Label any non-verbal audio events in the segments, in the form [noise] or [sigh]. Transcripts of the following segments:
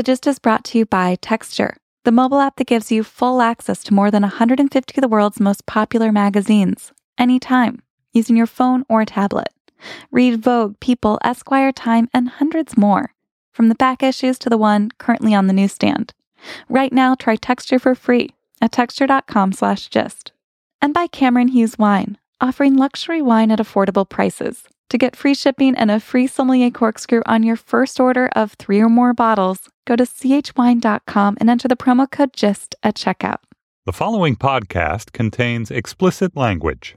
The Gist is brought to you by Texture, the mobile app that gives you full access to more than 150 of the world's most popular magazines, anytime, using your phone or tablet. Read Vogue, People, Esquire, Time, and hundreds more, from the back issues to the one currently on the newsstand. Right now, try Texture for free at texture.com slash gist. And by Cameron Hughes Wine, offering luxury wine at affordable prices. To get free shipping and a free sommelier corkscrew on your first order of three or more bottles, go to chwine.com and enter the promo code GIST at checkout. The following podcast contains explicit language.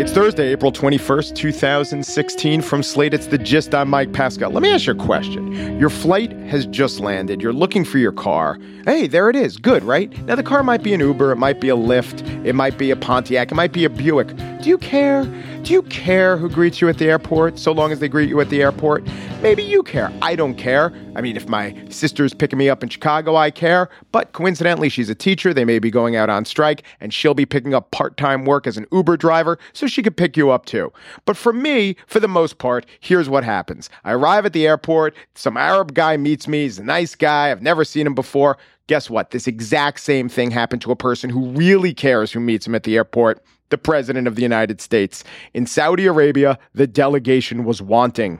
It's Thursday, April 21st, 2016. From Slate, it's the gist. I'm Mike Pesca. Let me ask you a question. Your flight has just landed. You're looking for your car. Hey, there it is. Good, right? Now, the car might be an Uber, it might be a Lyft, it might be a Pontiac, it might be a Buick. Do you care? Do you care who greets you at the airport so long as they greet you at the airport? Maybe you care. I don't care. I mean, if my sister's picking me up in Chicago, I care. But coincidentally, she's a teacher. They may be going out on strike and she'll be picking up part time work as an Uber driver, so she could pick you up too. But for me, for the most part, here's what happens I arrive at the airport, some Arab guy meets me. He's a nice guy. I've never seen him before. Guess what? This exact same thing happened to a person who really cares who meets him at the airport the President of the United States. In Saudi Arabia, the delegation was wanting.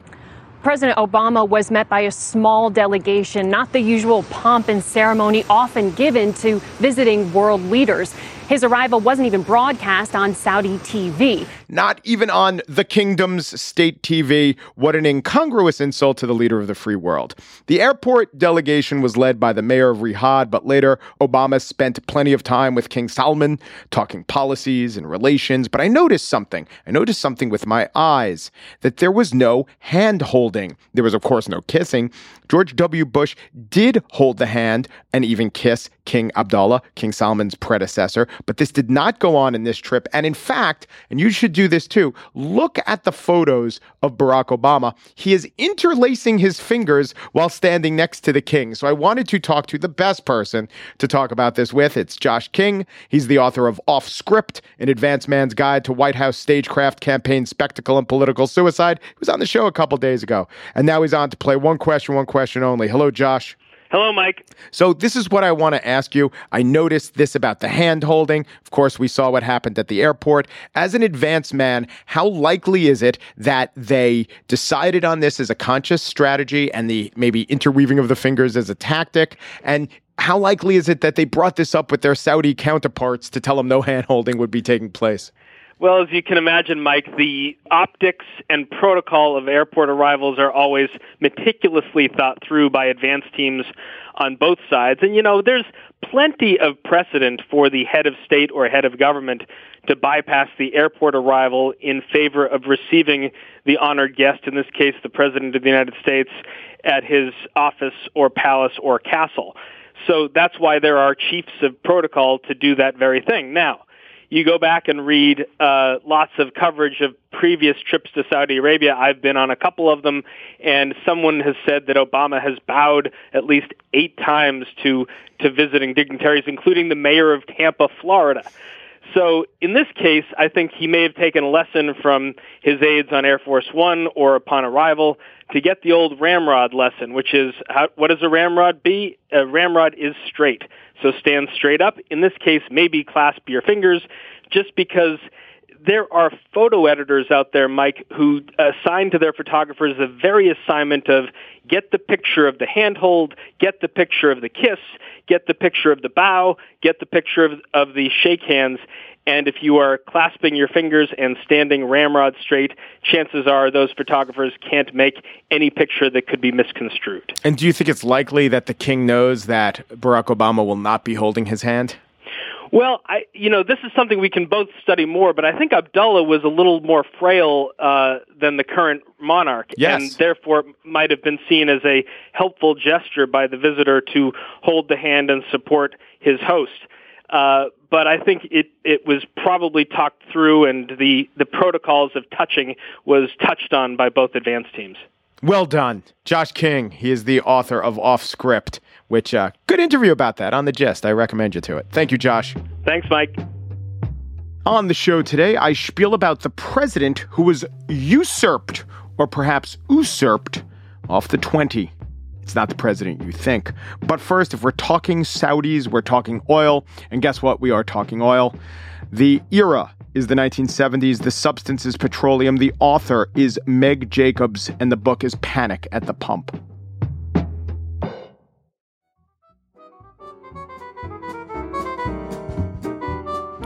President Obama was met by a small delegation, not the usual pomp and ceremony often given to visiting world leaders. His arrival wasn't even broadcast on Saudi TV. Not even on the kingdom's state TV. What an incongruous insult to the leader of the free world. The airport delegation was led by the mayor of Riyadh, but later Obama spent plenty of time with King Salman talking policies and relations. But I noticed something. I noticed something with my eyes that there was no hand holding. There was, of course, no kissing. George W. Bush did hold the hand and even kiss King Abdullah, King Salman's predecessor, but this did not go on in this trip. And in fact, and you should do this too, look at the photos of Barack Obama. He is interlacing his fingers while standing next to the king. So I wanted to talk to the best person to talk about this with. It's Josh King. He's the author of Off Script, an advance man's guide to White House stagecraft campaign spectacle and political suicide. He was on the show a couple days ago. And now he's on to play one question, one question only. Hello, Josh. Hello, Mike. So, this is what I want to ask you. I noticed this about the hand holding. Of course, we saw what happened at the airport. As an advanced man, how likely is it that they decided on this as a conscious strategy and the maybe interweaving of the fingers as a tactic? And how likely is it that they brought this up with their Saudi counterparts to tell them no hand holding would be taking place? Well, as you can imagine, Mike, the optics and protocol of airport arrivals are always meticulously thought through by advanced teams on both sides. And, you know, there's plenty of precedent for the head of state or head of government to bypass the airport arrival in favor of receiving the honored guest, in this case, the President of the United States, at his office or palace or castle. So that's why there are chiefs of protocol to do that very thing. Now, you go back and read uh, lots of coverage of previous trips to Saudi Arabia. I've been on a couple of them, and someone has said that Obama has bowed at least eight times to to visiting dignitaries, including the mayor of Tampa, Florida. So in this case, I think he may have taken a lesson from his aides on Air Force One or upon arrival to get the old ramrod lesson, which is how, what does a ramrod be? A ramrod is straight. So stand straight up. In this case, maybe clasp your fingers just because there are photo editors out there, Mike, who uh, assign to their photographers the very assignment of get the picture of the handhold, get the picture of the kiss, get the picture of the bow, get the picture of, of the shake hands. And if you are clasping your fingers and standing ramrod straight, chances are those photographers can't make any picture that could be misconstrued. And do you think it's likely that the king knows that Barack Obama will not be holding his hand? Well, I, you know, this is something we can both study more, but I think Abdullah was a little more frail uh, than the current monarch, yes. and therefore might have been seen as a helpful gesture by the visitor to hold the hand and support his host. Uh, but I think it, it was probably talked through, and the, the protocols of touching was touched on by both advance teams. Well done. Josh King, he is the author of Off Script, which, uh, good interview about that on The Gist. I recommend you to it. Thank you, Josh. Thanks, Mike. On the show today, I spiel about the president who was usurped or perhaps usurped off the 20. It's not the president you think. But first, if we're talking Saudis, we're talking oil. And guess what? We are talking oil. The era is the 1970s. The substance is petroleum. The author is Meg Jacobs, and the book is Panic at the Pump.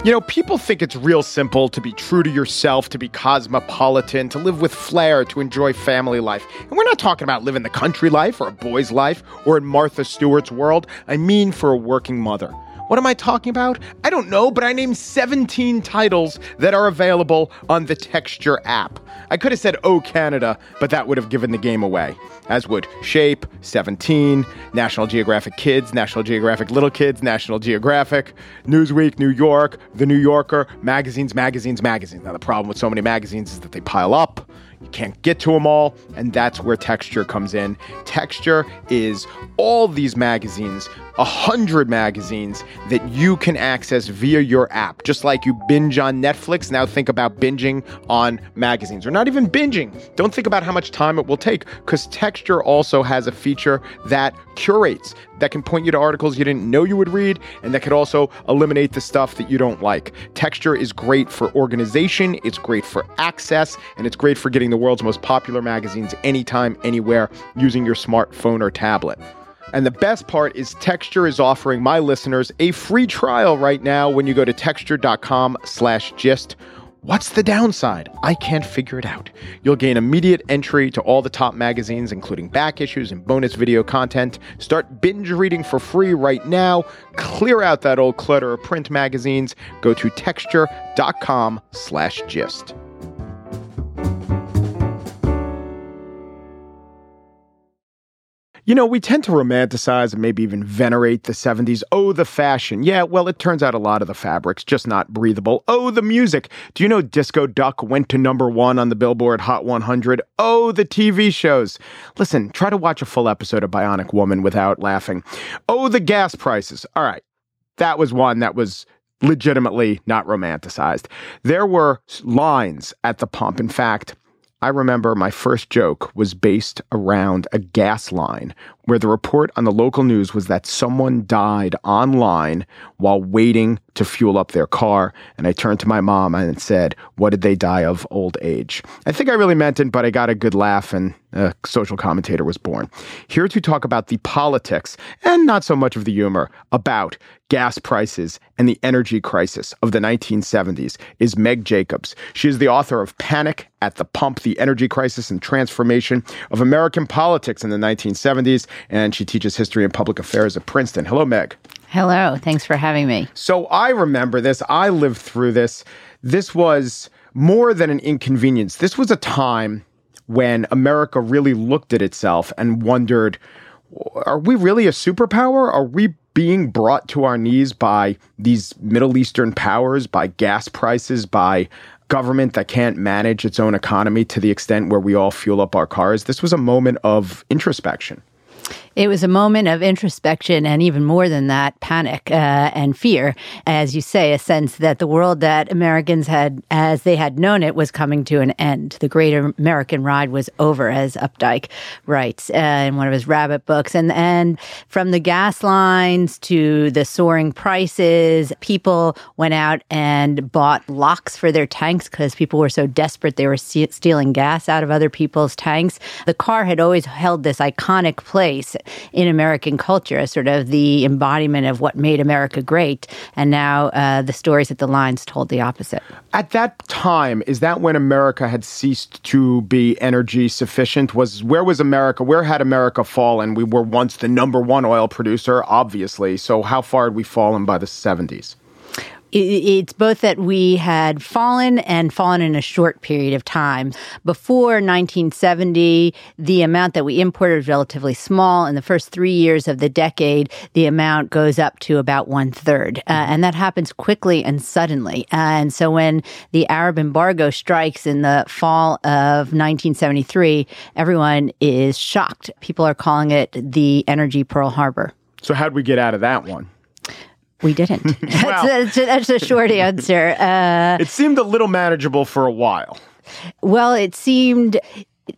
You know, people think it's real simple to be true to yourself, to be cosmopolitan, to live with flair, to enjoy family life. And we're not talking about living the country life or a boy's life or in Martha Stewart's world. I mean, for a working mother. What am I talking about? I don't know, but I named 17 titles that are available on the Texture app. I could have said Oh Canada, but that would have given the game away, as would Shape, 17, National Geographic Kids, National Geographic Little Kids, National Geographic, Newsweek, New York, The New Yorker, magazines, magazines, magazines. Now, the problem with so many magazines is that they pile up. You can't get to them all, and that's where Texture comes in. Texture is all these magazines, a hundred magazines that you can access via your app. Just like you binge on Netflix, now think about binging on magazines, or not even binging. Don't think about how much time it will take, because Texture also has a feature that curates, that can point you to articles you didn't know you would read, and that could also eliminate the stuff that you don't like. Texture is great for organization, it's great for access, and it's great for getting the world's most popular magazines anytime, anywhere, using your smartphone or tablet. And the best part is Texture is offering my listeners a free trial right now when you go to texture.com slash gist. What's the downside? I can't figure it out. You'll gain immediate entry to all the top magazines, including back issues and bonus video content. Start binge reading for free right now. Clear out that old clutter of print magazines. Go to texture.com slash gist. You know, we tend to romanticize and maybe even venerate the 70s. Oh, the fashion. Yeah, well, it turns out a lot of the fabrics just not breathable. Oh, the music. Do you know Disco Duck went to number one on the Billboard Hot 100? Oh, the TV shows. Listen, try to watch a full episode of Bionic Woman without laughing. Oh, the gas prices. All right. That was one that was legitimately not romanticized. There were lines at the pump. In fact, I remember my first joke was based around a gas line where the report on the local news was that someone died online while waiting to fuel up their car. And I turned to my mom and said, What did they die of? Old age. I think I really meant it, but I got a good laugh and a social commentator was born. Here to talk about the politics and not so much of the humor about gas prices and the energy crisis of the 1970s is Meg Jacobs. She is the author of Panic at the Pump The Energy Crisis and Transformation of American Politics in the 1970s. And she teaches history and public affairs at Princeton. Hello, Meg. Hello. Thanks for having me. So I remember this. I lived through this. This was more than an inconvenience. This was a time when America really looked at itself and wondered are we really a superpower? Are we being brought to our knees by these Middle Eastern powers, by gas prices, by government that can't manage its own economy to the extent where we all fuel up our cars? This was a moment of introspection. It was a moment of introspection and even more than that, panic uh, and fear. As you say, a sense that the world that Americans had, as they had known it, was coming to an end. The great American ride was over, as Updike writes uh, in one of his rabbit books. And, and from the gas lines to the soaring prices, people went out and bought locks for their tanks because people were so desperate they were stealing gas out of other people's tanks. The car had always held this iconic place in American culture as sort of the embodiment of what made America great. And now uh, the stories at the lines told the opposite. At that time, is that when America had ceased to be energy sufficient? Was where was America? Where had America fallen? We were once the number one oil producer, obviously. So how far had we fallen by the 70s? It's both that we had fallen and fallen in a short period of time. Before 1970, the amount that we imported was relatively small. In the first three years of the decade, the amount goes up to about one third. Uh, and that happens quickly and suddenly. and so when the Arab embargo strikes in the fall of 1973, everyone is shocked. People are calling it the energy Pearl Harbor. So, how'd we get out of that one? We didn't. [laughs] that's, a, that's, a, short [laughs] answer. Uh, it seemed a little manageable for a while. Well, it seemed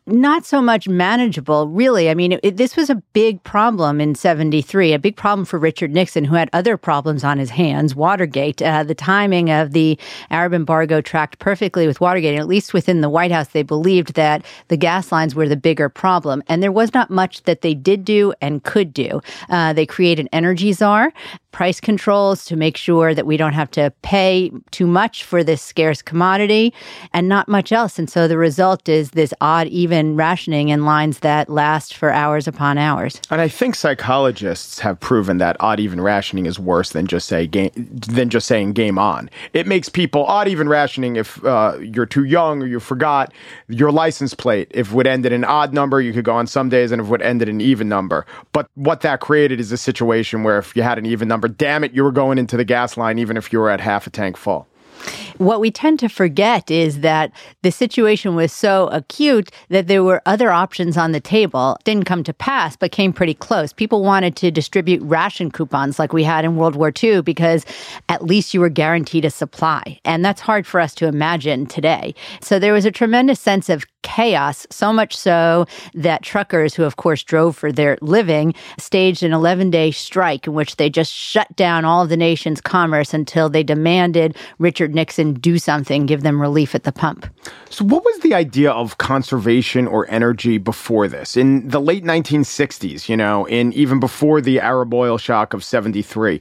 not so much manageable, really. I mean, it, it, this was a big problem in 73, a big problem for Richard Nixon, who had other problems on his hands. Watergate, uh, the timing of the Arab embargo tracked perfectly with Watergate. And at least within the White House, they believed that the gas lines were the bigger problem. And there was not much that they did do and could do. Uh, they created energy czar, price controls to make sure that we don't have to pay too much for this scarce commodity and not much else. And so the result is this odd, even rationing in lines that last for hours upon hours. And I think psychologists have proven that odd, even rationing is worse than just say game, than just saying game on. It makes people odd, even rationing if uh, you're too young or you forgot your license plate. If it would end in an odd number, you could go on some days, and if it would end in an even number. But what that created is a situation where if you had an even number, damn it, you were going into the gas line even if you were at half a tank full. What we tend to forget is that the situation was so acute that there were other options on the table. Didn't come to pass, but came pretty close. People wanted to distribute ration coupons like we had in World War II because at least you were guaranteed a supply. And that's hard for us to imagine today. So there was a tremendous sense of chaos, so much so that truckers, who of course drove for their living, staged an 11 day strike in which they just shut down all the nation's commerce until they demanded Richard Nixon do something, give them relief at the pump. So, what was the idea of conservation or energy before this? In the late 1960s, you know, and even before the Arab oil shock of 73,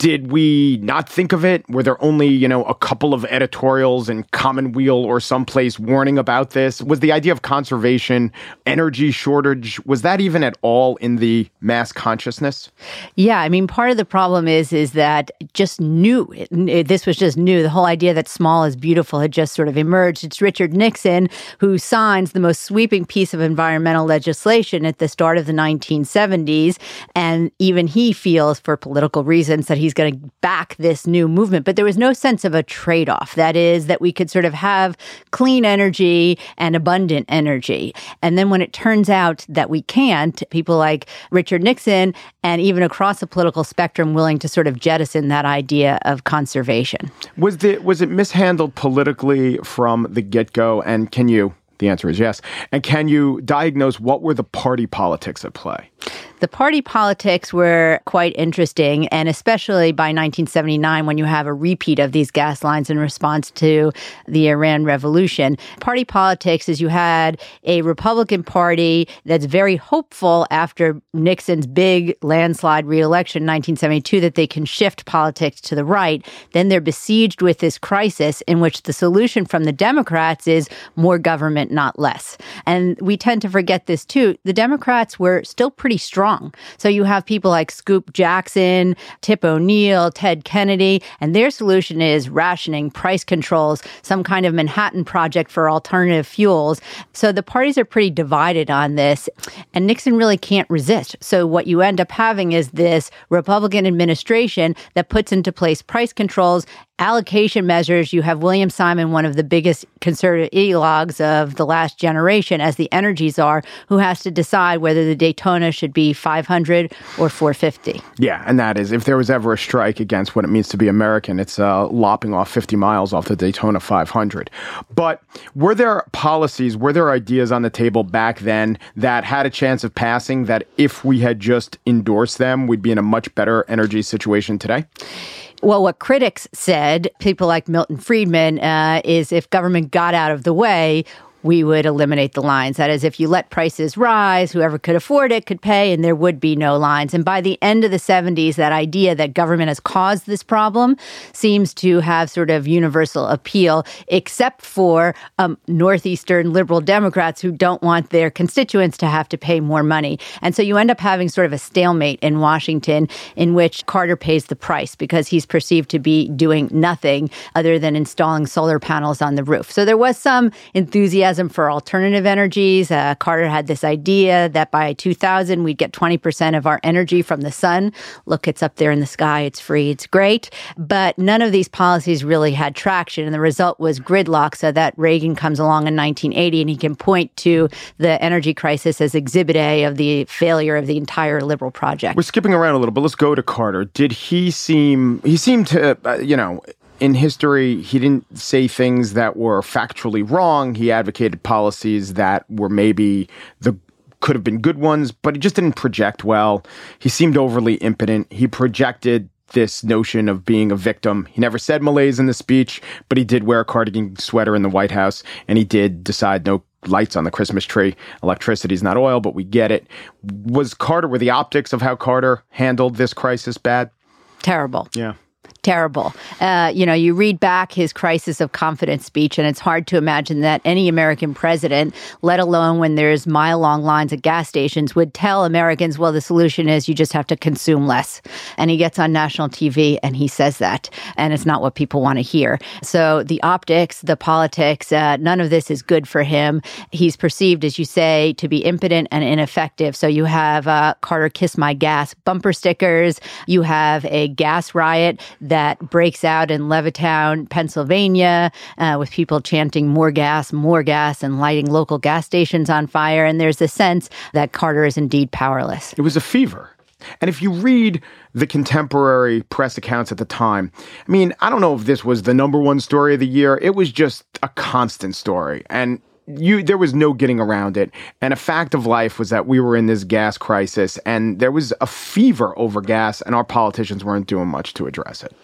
did we not think of it? Were there only, you know, a couple of editorials in Commonweal or someplace warning about this? Was the idea of conservation, energy shortage, was that even at all in the mass consciousness? Yeah, I mean, part of the problem is is that just new. It, it, this was just new. The whole idea that small is beautiful had just sort of emerged. It's Richard Nixon who signs the most sweeping piece of environmental legislation at the start of the 1970s, and even he feels, for political reasons, that he's going to back this new movement. But there was no sense of a trade off. That is, that we could sort of have clean energy and abundant energy. And then when it turns out that we can't, people like Richard Nixon and even across the political spectrum willing to sort of jettison that idea of conservation. Was the was it mishandled politically from the get go? And can you? The answer is yes. And can you diagnose what were the party politics at play? The party politics were quite interesting, and especially by 1979, when you have a repeat of these gas lines in response to the Iran Revolution. Party politics is you had a Republican Party that's very hopeful after Nixon's big landslide reelection in 1972 that they can shift politics to the right. Then they're besieged with this crisis in which the solution from the Democrats is more government, not less. And we tend to forget this too. The Democrats were still pretty strong wrong. So you have people like Scoop Jackson, Tip O'Neill, Ted Kennedy, and their solution is rationing, price controls, some kind of Manhattan project for alternative fuels. So the parties are pretty divided on this, and Nixon really can't resist. So what you end up having is this Republican administration that puts into place price controls allocation measures, you have William Simon, one of the biggest conservative ideologues of the last generation, as the energy czar, who has to decide whether the Daytona should be 500 or 450. Yeah, and that is if there was ever a strike against what it means to be American, it's uh, lopping off 50 miles off the Daytona 500. But were there policies, were there ideas on the table back then that had a chance of passing that if we had just endorsed them, we'd be in a much better energy situation today? Well, what critics said, people like Milton Friedman, uh, is if government got out of the way, we would eliminate the lines. That is, if you let prices rise, whoever could afford it could pay, and there would be no lines. And by the end of the 70s, that idea that government has caused this problem seems to have sort of universal appeal, except for um, Northeastern liberal Democrats who don't want their constituents to have to pay more money. And so you end up having sort of a stalemate in Washington in which Carter pays the price because he's perceived to be doing nothing other than installing solar panels on the roof. So there was some enthusiasm enthusiasm for alternative energies. Uh, Carter had this idea that by 2000, we'd get 20% of our energy from the sun. Look, it's up there in the sky. It's free. It's great. But none of these policies really had traction. And the result was gridlock so that Reagan comes along in 1980 and he can point to the energy crisis as exhibit A of the failure of the entire liberal project. We're skipping around a little, but let's go to Carter. Did he seem, he seemed to, uh, you know, in history, he didn't say things that were factually wrong. He advocated policies that were maybe the could have been good ones, but he just didn't project well. He seemed overly impotent. He projected this notion of being a victim. He never said malaise in the speech, but he did wear a cardigan sweater in the White House, and he did decide no lights on the Christmas tree. Electricity is not oil, but we get it. Was Carter, were the optics of how Carter handled this crisis bad? Terrible. Yeah terrible. Uh, you know, you read back his crisis of confidence speech, and it's hard to imagine that any American president, let alone when there's mile long lines at gas stations, would tell Americans, well, the solution is you just have to consume less. And he gets on national TV and he says that. And it's not what people want to hear. So the optics, the politics, uh, none of this is good for him. He's perceived, as you say, to be impotent and ineffective. So you have uh, Carter Kiss My Gas bumper stickers, you have a gas riot that breaks out in Levittown, Pennsylvania, uh, with people chanting more gas, more gas, and lighting local gas stations on fire. And there's a sense that Carter is indeed powerless. It was a fever. And if you read the contemporary press accounts at the time, I mean, I don't know if this was the number one story of the year. It was just a constant story. And you there was no getting around it. And a fact of life was that we were in this gas crisis and there was a fever over gas and our politicians weren't doing much to address it.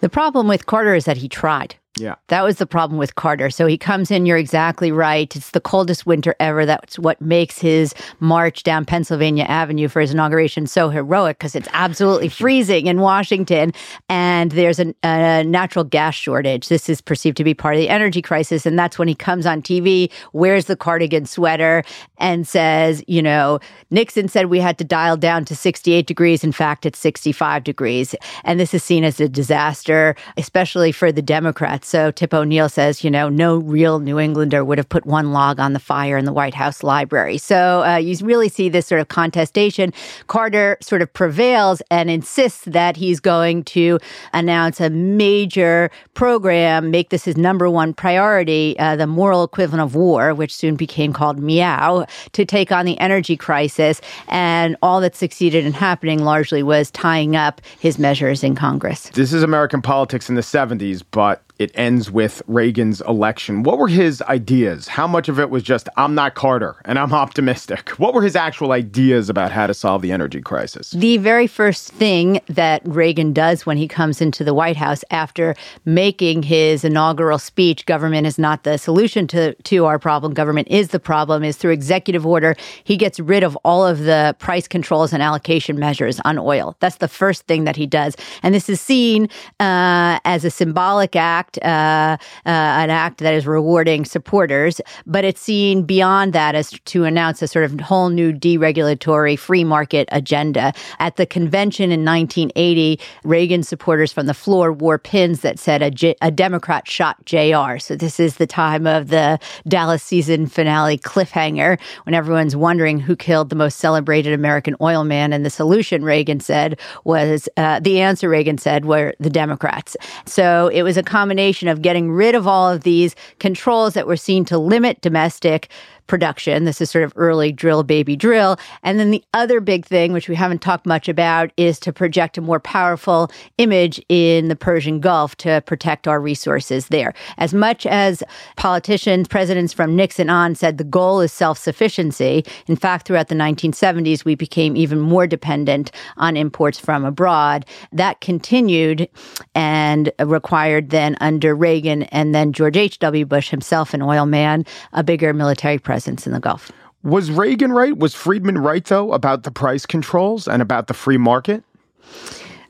The problem with Carter is that he tried. Yeah. That was the problem with Carter. So he comes in, you're exactly right. It's the coldest winter ever. That's what makes his march down Pennsylvania Avenue for his inauguration so heroic because it's absolutely [laughs] freezing in Washington. And there's a, a, natural gas shortage. This is perceived to be part of the energy crisis. And that's when he comes on TV, wears the cardigan sweater, and says, you know, Nixon said we had to dial down to 68 degrees. In fact, it's 65 degrees. And this is seen as a disaster, especially for the Democrats. So Tip O'Neill says, you know, no real New Englander would have put one log on the fire in the White House library. So uh, you really see this sort of contestation. Carter sort of prevails and insists that he's going to announce a major program, make this his number one priority, uh, the moral equivalent of war, which soon became called MEOW, to take on the energy crisis. And all that succeeded in happening largely was tying up his measures in Congress. This is American politics in the 70s, but it ends with Reagan's election. What were his ideas? How much of it was just, I'm not Carter and I'm [laughs] optimistic? What were his actual ideas about how to solve the energy crisis? The very first thing that Reagan does when he comes into the White House after making his inaugural speech, government is not the solution to, to our problem, government is the problem, is through executive order, he gets rid of all of the price controls and allocation measures on oil. That's the first thing that he does. And this is seen uh, as a symbolic act act, uh, uh, an act that is rewarding supporters, but it's seen beyond that as to announce a sort of whole new deregulatory free market agenda. At the convention in 1980, Reagan supporters from the floor wore pins that said a, J- a Democrat shot JR. So this is the time of the Dallas season finale cliffhanger when everyone's wondering who killed the most celebrated American oil man. And the solution, Reagan said, was uh, the answer, Reagan said, were the Democrats. So it was a combination combination of getting rid of all of these controls that were seen to limit domestic production. This is sort of early drill, baby drill. And then the other big thing, which we haven't talked much about, is to project a more powerful image in the Persian Gulf to protect our resources there. As much as politicians, presidents from Nixon on said the goal is self sufficiency, in fact, throughout the 1970s, we became even more dependent on imports from abroad. That continued and required then under Reagan and then George H.W. Bush himself, an oil man, a bigger military presence presence in the Gulf. Was Reagan right? Was Friedman right, though, about the price controls and about the free market?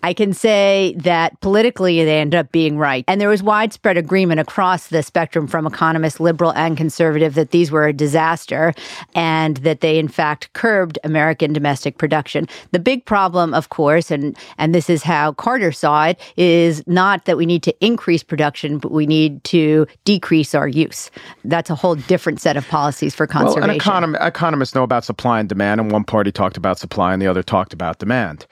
I can say that politically they ended up being right. And there was widespread agreement across the spectrum from economists, liberal and conservative, that these were a disaster and that they, in fact, curbed American domestic production. The big problem, of course, and, and this is how Carter saw it, is not that we need to increase production, but we need to decrease our use. That's a whole different set of policies for conservation. Well, econom- economists know about supply and demand, and one party talked about supply and the other talked about demand.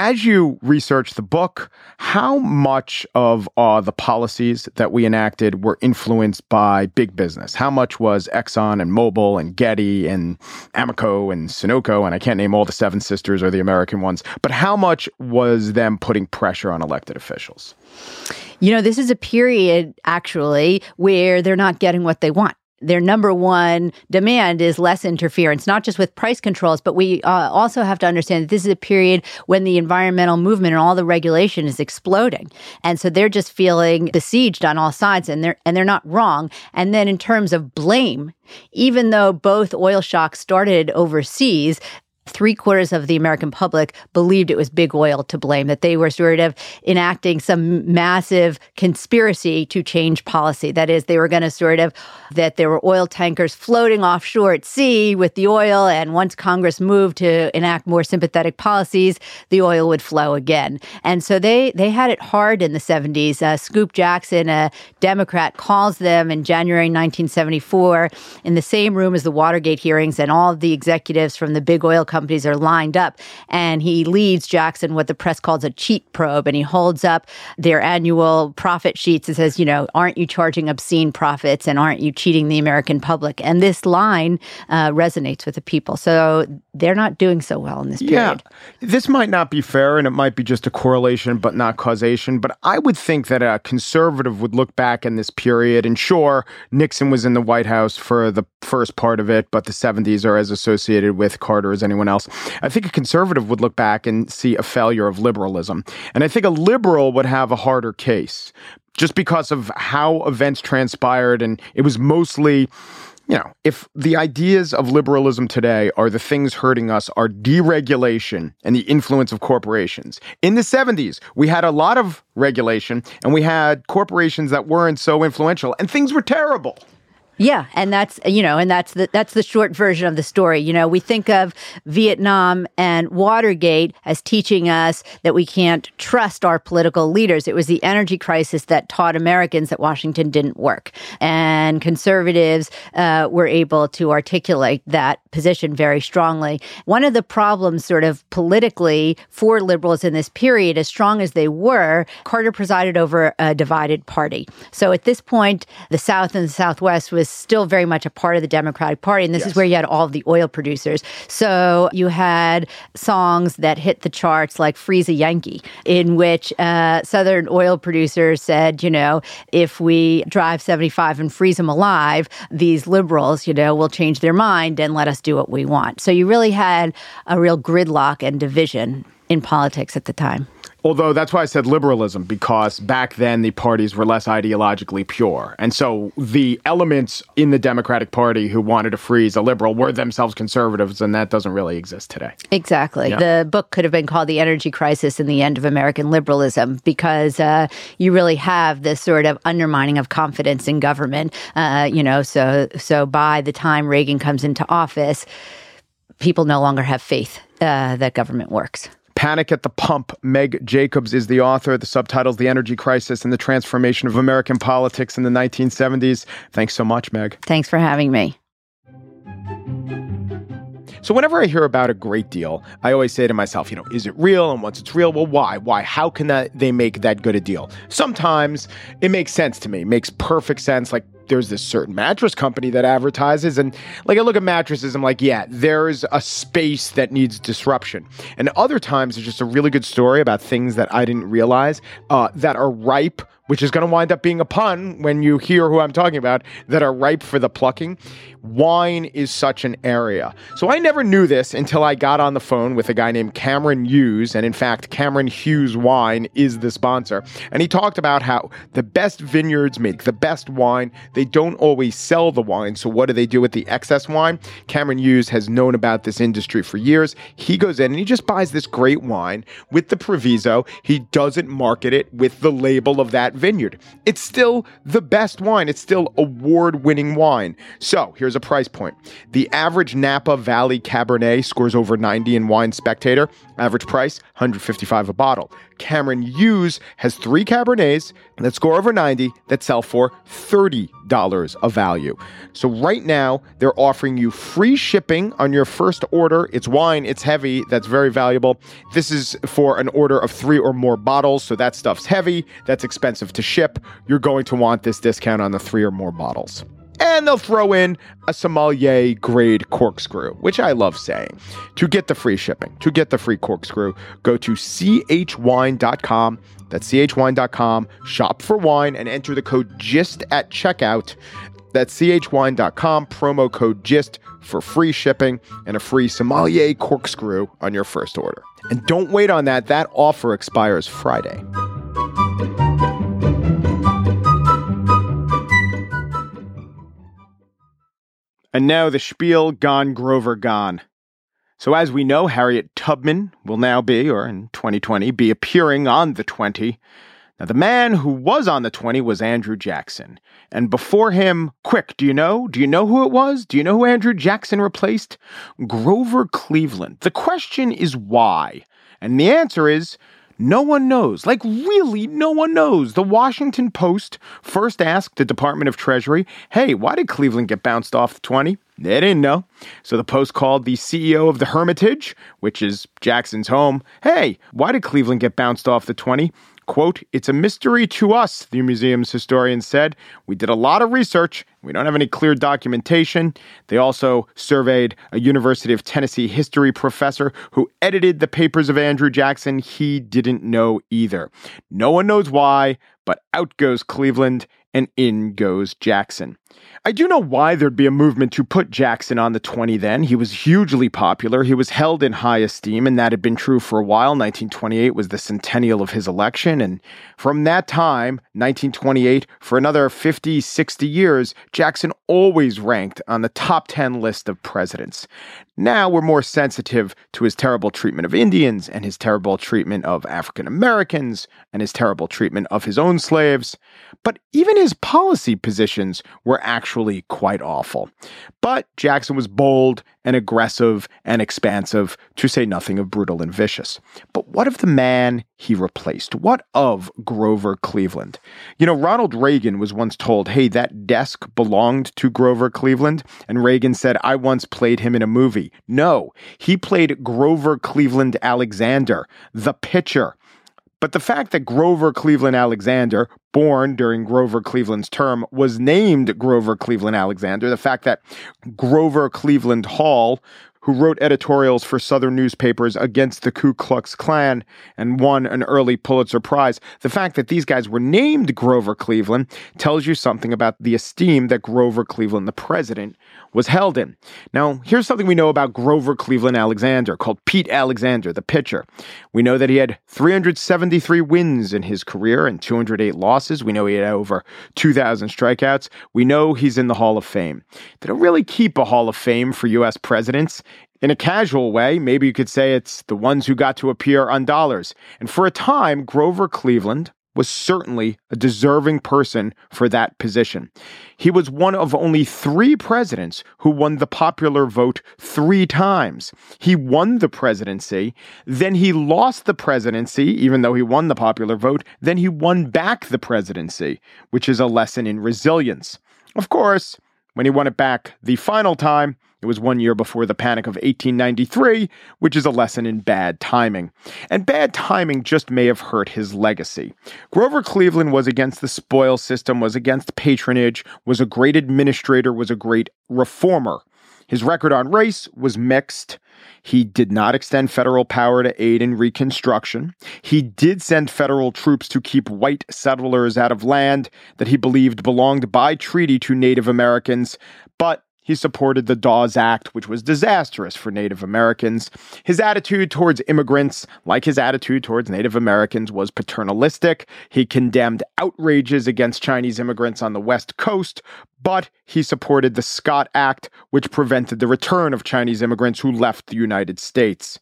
As you research the book, how much of uh, the policies that we enacted were influenced by big business? How much was Exxon and Mobil and Getty and Amoco and Sunoco? And I can't name all the Seven Sisters or the American ones, but how much was them putting pressure on elected officials? You know, this is a period actually where they're not getting what they want their number one demand is less interference, not just with price controls, but we uh, also have to understand that this is a period when the environmental movement and all the regulation is exploding, and so they're just feeling besieged on all sides, and they're and they're not wrong. And then in terms of blame, even though both oil shocks started overseas, three quarters of the American public believed it was big oil to blame, that they were sort of enacting some massive conspiracy to change policy. That is, they were going to sort of, that there were oil tankers floating offshore at sea with the oil. And once Congress moved to enact more sympathetic policies, the oil would flow again. And so they, they had it hard in the 70s. Uh, Scoop Jackson, a Democrat, calls them in January 1974 in the same room as the Watergate hearings, and all the executives from the big oil companies companies are lined up. And he leads Jackson what the press calls a cheat probe. And he holds up their annual profit sheets and says, you know, aren't you charging obscene profits and aren't you cheating the American public? And this line uh, resonates with the people. So they're not doing so well in this period. Yeah. This might not be fair and it might be just a correlation, but not causation. But I would think that a conservative would look back in this period and sure, Nixon was in the White House for the first part of it, but the 70s are as associated with Carter as anyone else. I think a conservative would look back and see a failure of liberalism. And I think a liberal would have a harder case just because of how events transpired. And it was mostly, you know, if the ideas of liberalism today are the things hurting us are deregulation and the influence of corporations. In the 70s, we had a lot of regulation and we had corporations that weren't so influential and things were terrible. Yeah, and that's you know, and that's the that's the short version of the story. You know, we think of Vietnam and Watergate as teaching us that we can't trust our political leaders. It was the energy crisis that taught Americans that Washington didn't work, and conservatives uh, were able to articulate that position very strongly. One of the problems, sort of politically, for liberals in this period, as strong as they were, Carter presided over a divided party. So at this point, the South and the Southwest was was still very much a part of the Democratic Party. And this yes. is where you had all the oil producers. So you had songs that hit the charts like Freeze a Yankee, in which uh, Southern oil producers said, you know, if we drive 75 and freeze them alive, these liberals, you know, will change their mind and let us do what we want. So you really had a real gridlock and division in politics at the time. Although that's why I said liberalism, because back then the parties were less ideologically pure. And so the elements in the Democratic Party who wanted to freeze a liberal were themselves conservatives, and that doesn't really exist today. Exactly. Yeah. The book could have been called The Energy Crisis and the End of American Liberalism, because uh, you really have this sort of undermining of confidence in government. Uh, you know, so so by the time Reagan comes into office, people no longer have faith uh, that government works. Panic at the Pump. Meg Jacobs is the author. The subtitles The Energy Crisis and the Transformation of American Politics in the 1970s. Thanks so much, Meg. Thanks for having me. So, whenever I hear about a great deal, I always say to myself, you know, is it real? And once it's real, well, why? Why? How can that, they make that good a deal? Sometimes it makes sense to me, it makes perfect sense. Like, there's this certain mattress company that advertises and like I look at mattresses I'm like yeah there's a space that needs disruption. And other times it's just a really good story about things that I didn't realize uh, that are ripe which is going to wind up being a pun when you hear who I'm talking about, that are ripe for the plucking. Wine is such an area. So I never knew this until I got on the phone with a guy named Cameron Hughes. And in fact, Cameron Hughes Wine is the sponsor. And he talked about how the best vineyards make the best wine. They don't always sell the wine. So what do they do with the excess wine? Cameron Hughes has known about this industry for years. He goes in and he just buys this great wine with the proviso. He doesn't market it with the label of that vineyard. It's still the best wine. It's still award winning wine. So here's a price point. The average Napa Valley Cabernet scores over 90 in Wine Spectator. Average price, 155 a bottle. Cameron Hughes has three Cabernets that score over 90 that sell for $30 of value. So right now, they're offering you free shipping on your first order. It's wine, it's heavy, that's very valuable. This is for an order of three or more bottles. So that stuff's heavy, that's expensive to ship. You're going to want this discount on the three or more bottles. And they'll throw in a sommelier grade corkscrew, which I love saying. To get the free shipping, to get the free corkscrew, go to chwine.com. That's chwine.com. Shop for wine and enter the code GIST at checkout. That's chwine.com, promo code GIST for free shipping and a free sommelier corkscrew on your first order. And don't wait on that, that offer expires Friday. And now the spiel gone Grover gone. So, as we know, Harriet Tubman will now be, or in 2020, be appearing on the 20. Now, the man who was on the 20 was Andrew Jackson. And before him, quick, do you know? Do you know who it was? Do you know who Andrew Jackson replaced? Grover Cleveland. The question is why? And the answer is no one knows. Like, really, no one knows. The Washington Post first asked the Department of Treasury, hey, why did Cleveland get bounced off the 20? They didn't know. So the Post called the CEO of the Hermitage, which is Jackson's home, hey, why did Cleveland get bounced off the 20? Quote, it's a mystery to us, the museum's historian said. We did a lot of research. We don't have any clear documentation. They also surveyed a University of Tennessee history professor who edited the papers of Andrew Jackson. He didn't know either. No one knows why, but out goes Cleveland and in goes Jackson. I do know why there'd be a movement to put Jackson on the 20 then. He was hugely popular. He was held in high esteem, and that had been true for a while. 1928 was the centennial of his election. And from that time, 1928, for another 50, 60 years, Jackson always ranked on the top 10 list of presidents. Now we're more sensitive to his terrible treatment of Indians and his terrible treatment of African Americans and his terrible treatment of his own slaves. But even his policy positions were actually quite awful. But Jackson was bold and aggressive and expansive, to say nothing of brutal and vicious. But what of the man he replaced? What of Grover Cleveland? You know, Ronald Reagan was once told, hey, that desk belonged to Grover Cleveland. And Reagan said, I once played him in a movie. No, he played Grover Cleveland Alexander, the pitcher. But the fact that Grover Cleveland Alexander, born during Grover Cleveland's term, was named Grover Cleveland Alexander, the fact that Grover Cleveland Hall, who wrote editorials for Southern newspapers against the Ku Klux Klan and won an early Pulitzer Prize. The fact that these guys were named Grover Cleveland tells you something about the esteem that Grover Cleveland, the president, was held in. Now, here's something we know about Grover Cleveland Alexander, called Pete Alexander, the pitcher. We know that he had 373 wins in his career and 208 losses. We know he had over 2,000 strikeouts. We know he's in the Hall of Fame. They don't really keep a Hall of Fame for U.S. presidents. In a casual way, maybe you could say it's the ones who got to appear on dollars. And for a time, Grover Cleveland was certainly a deserving person for that position. He was one of only three presidents who won the popular vote three times. He won the presidency, then he lost the presidency, even though he won the popular vote, then he won back the presidency, which is a lesson in resilience. Of course, when he won it back the final time, it was one year before the Panic of 1893, which is a lesson in bad timing. And bad timing just may have hurt his legacy. Grover Cleveland was against the spoil system, was against patronage, was a great administrator, was a great reformer. His record on race was mixed. He did not extend federal power to aid in Reconstruction. He did send federal troops to keep white settlers out of land that he believed belonged by treaty to Native Americans, but he supported the Dawes Act, which was disastrous for Native Americans. His attitude towards immigrants, like his attitude towards Native Americans, was paternalistic. He condemned outrages against Chinese immigrants on the West Coast, but he supported the Scott Act, which prevented the return of Chinese immigrants who left the United States.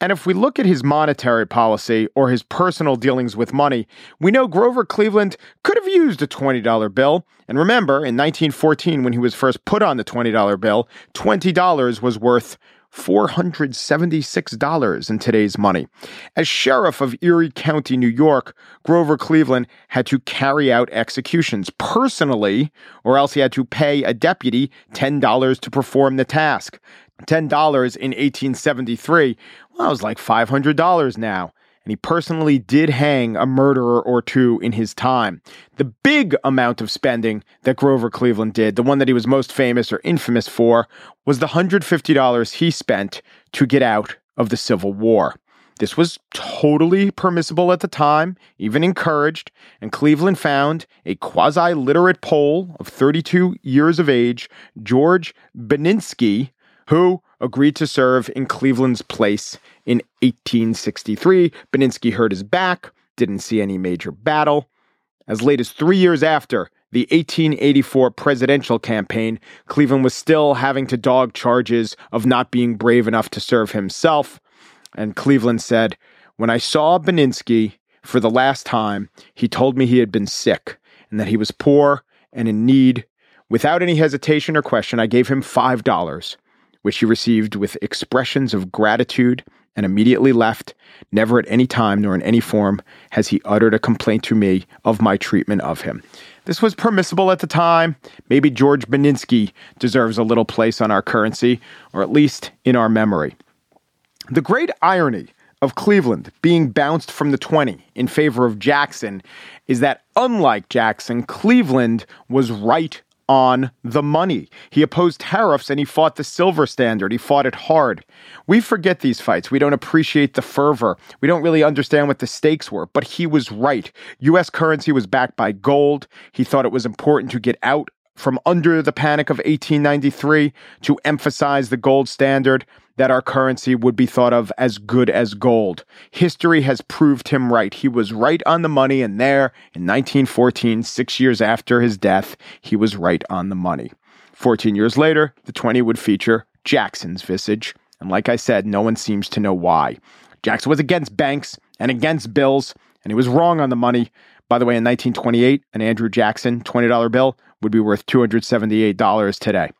And if we look at his monetary policy or his personal dealings with money, we know Grover Cleveland could have used a $20 bill. And remember, in 1914, when he was first put on the $20 bill, $20 was worth $476 in today's money. As sheriff of Erie County, New York, Grover Cleveland had to carry out executions personally, or else he had to pay a deputy $10 to perform the task. $10 in 1873, well, that was like $500 now and he personally did hang a murderer or two in his time. The big amount of spending that Grover Cleveland did, the one that he was most famous or infamous for, was the $150 he spent to get out of the Civil War. This was totally permissible at the time, even encouraged, and Cleveland found a quasi literate Pole of 32 years of age, George Beninsky, who agreed to serve in Cleveland's place in 1863. Benninsky hurt his back, didn't see any major battle. As late as three years after the 1884 presidential campaign, Cleveland was still having to dog charges of not being brave enough to serve himself. And Cleveland said, When I saw Benninsky for the last time, he told me he had been sick and that he was poor and in need. Without any hesitation or question, I gave him $5 which he received with expressions of gratitude and immediately left. Never at any time nor in any form has he uttered a complaint to me of my treatment of him. This was permissible at the time. Maybe George Benninsky deserves a little place on our currency, or at least in our memory. The great irony of Cleveland being bounced from the 20 in favor of Jackson is that, unlike Jackson, Cleveland was right on the money. He opposed tariffs and he fought the silver standard. He fought it hard. We forget these fights. We don't appreciate the fervor. We don't really understand what the stakes were, but he was right. US currency was backed by gold. He thought it was important to get out from under the panic of 1893 to emphasize the gold standard that our currency would be thought of as good as gold. History has proved him right. He was right on the money, and there, in 1914, six years after his death, he was right on the money. 14 years later, the 20 would feature Jackson's visage. And like I said, no one seems to know why. Jackson was against banks and against bills, and he was wrong on the money. By the way, in 1928, an Andrew Jackson $20 bill would be worth $278 today.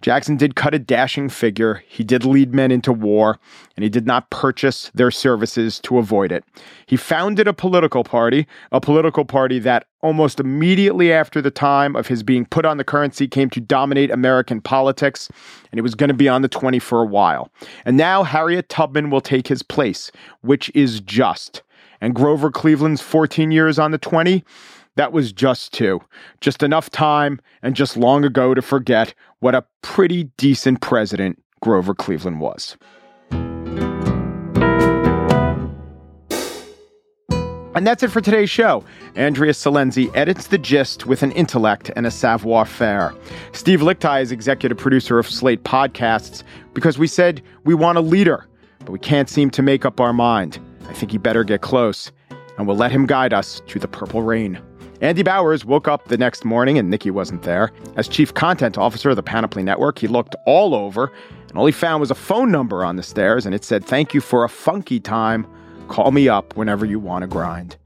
Jackson did cut a dashing figure. He did lead men into war, and he did not purchase their services to avoid it. He founded a political party, a political party that almost immediately after the time of his being put on the currency came to dominate American politics, and it was going to be on the 20 for a while. And now Harriet Tubman will take his place, which is just. And Grover Cleveland's 14 years on the 20 that was just two. Just enough time and just long ago to forget what a pretty decent president Grover Cleveland was. And that's it for today's show. Andrea Silenzi edits The Gist with an intellect and a savoir faire. Steve Lickteig is executive producer of Slate Podcasts because we said we want a leader, but we can't seem to make up our mind. I think he better get close, and we'll let him guide us to the purple rain. Andy Bowers woke up the next morning and Nikki wasn't there. As chief content officer of the Panoply Network, he looked all over and all he found was a phone number on the stairs and it said, Thank you for a funky time. Call me up whenever you want to grind.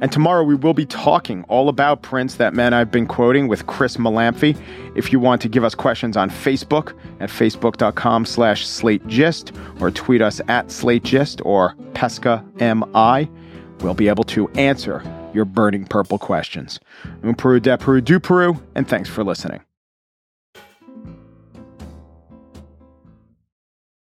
And tomorrow we will be talking all about Prince, that man I've been quoting with Chris Molanphy. If you want to give us questions on Facebook at facebook.com slash slategist or tweet us at slategist or pesca mi, we'll be able to answer your burning purple questions. Un Peru de Peru du Peru, and thanks for listening.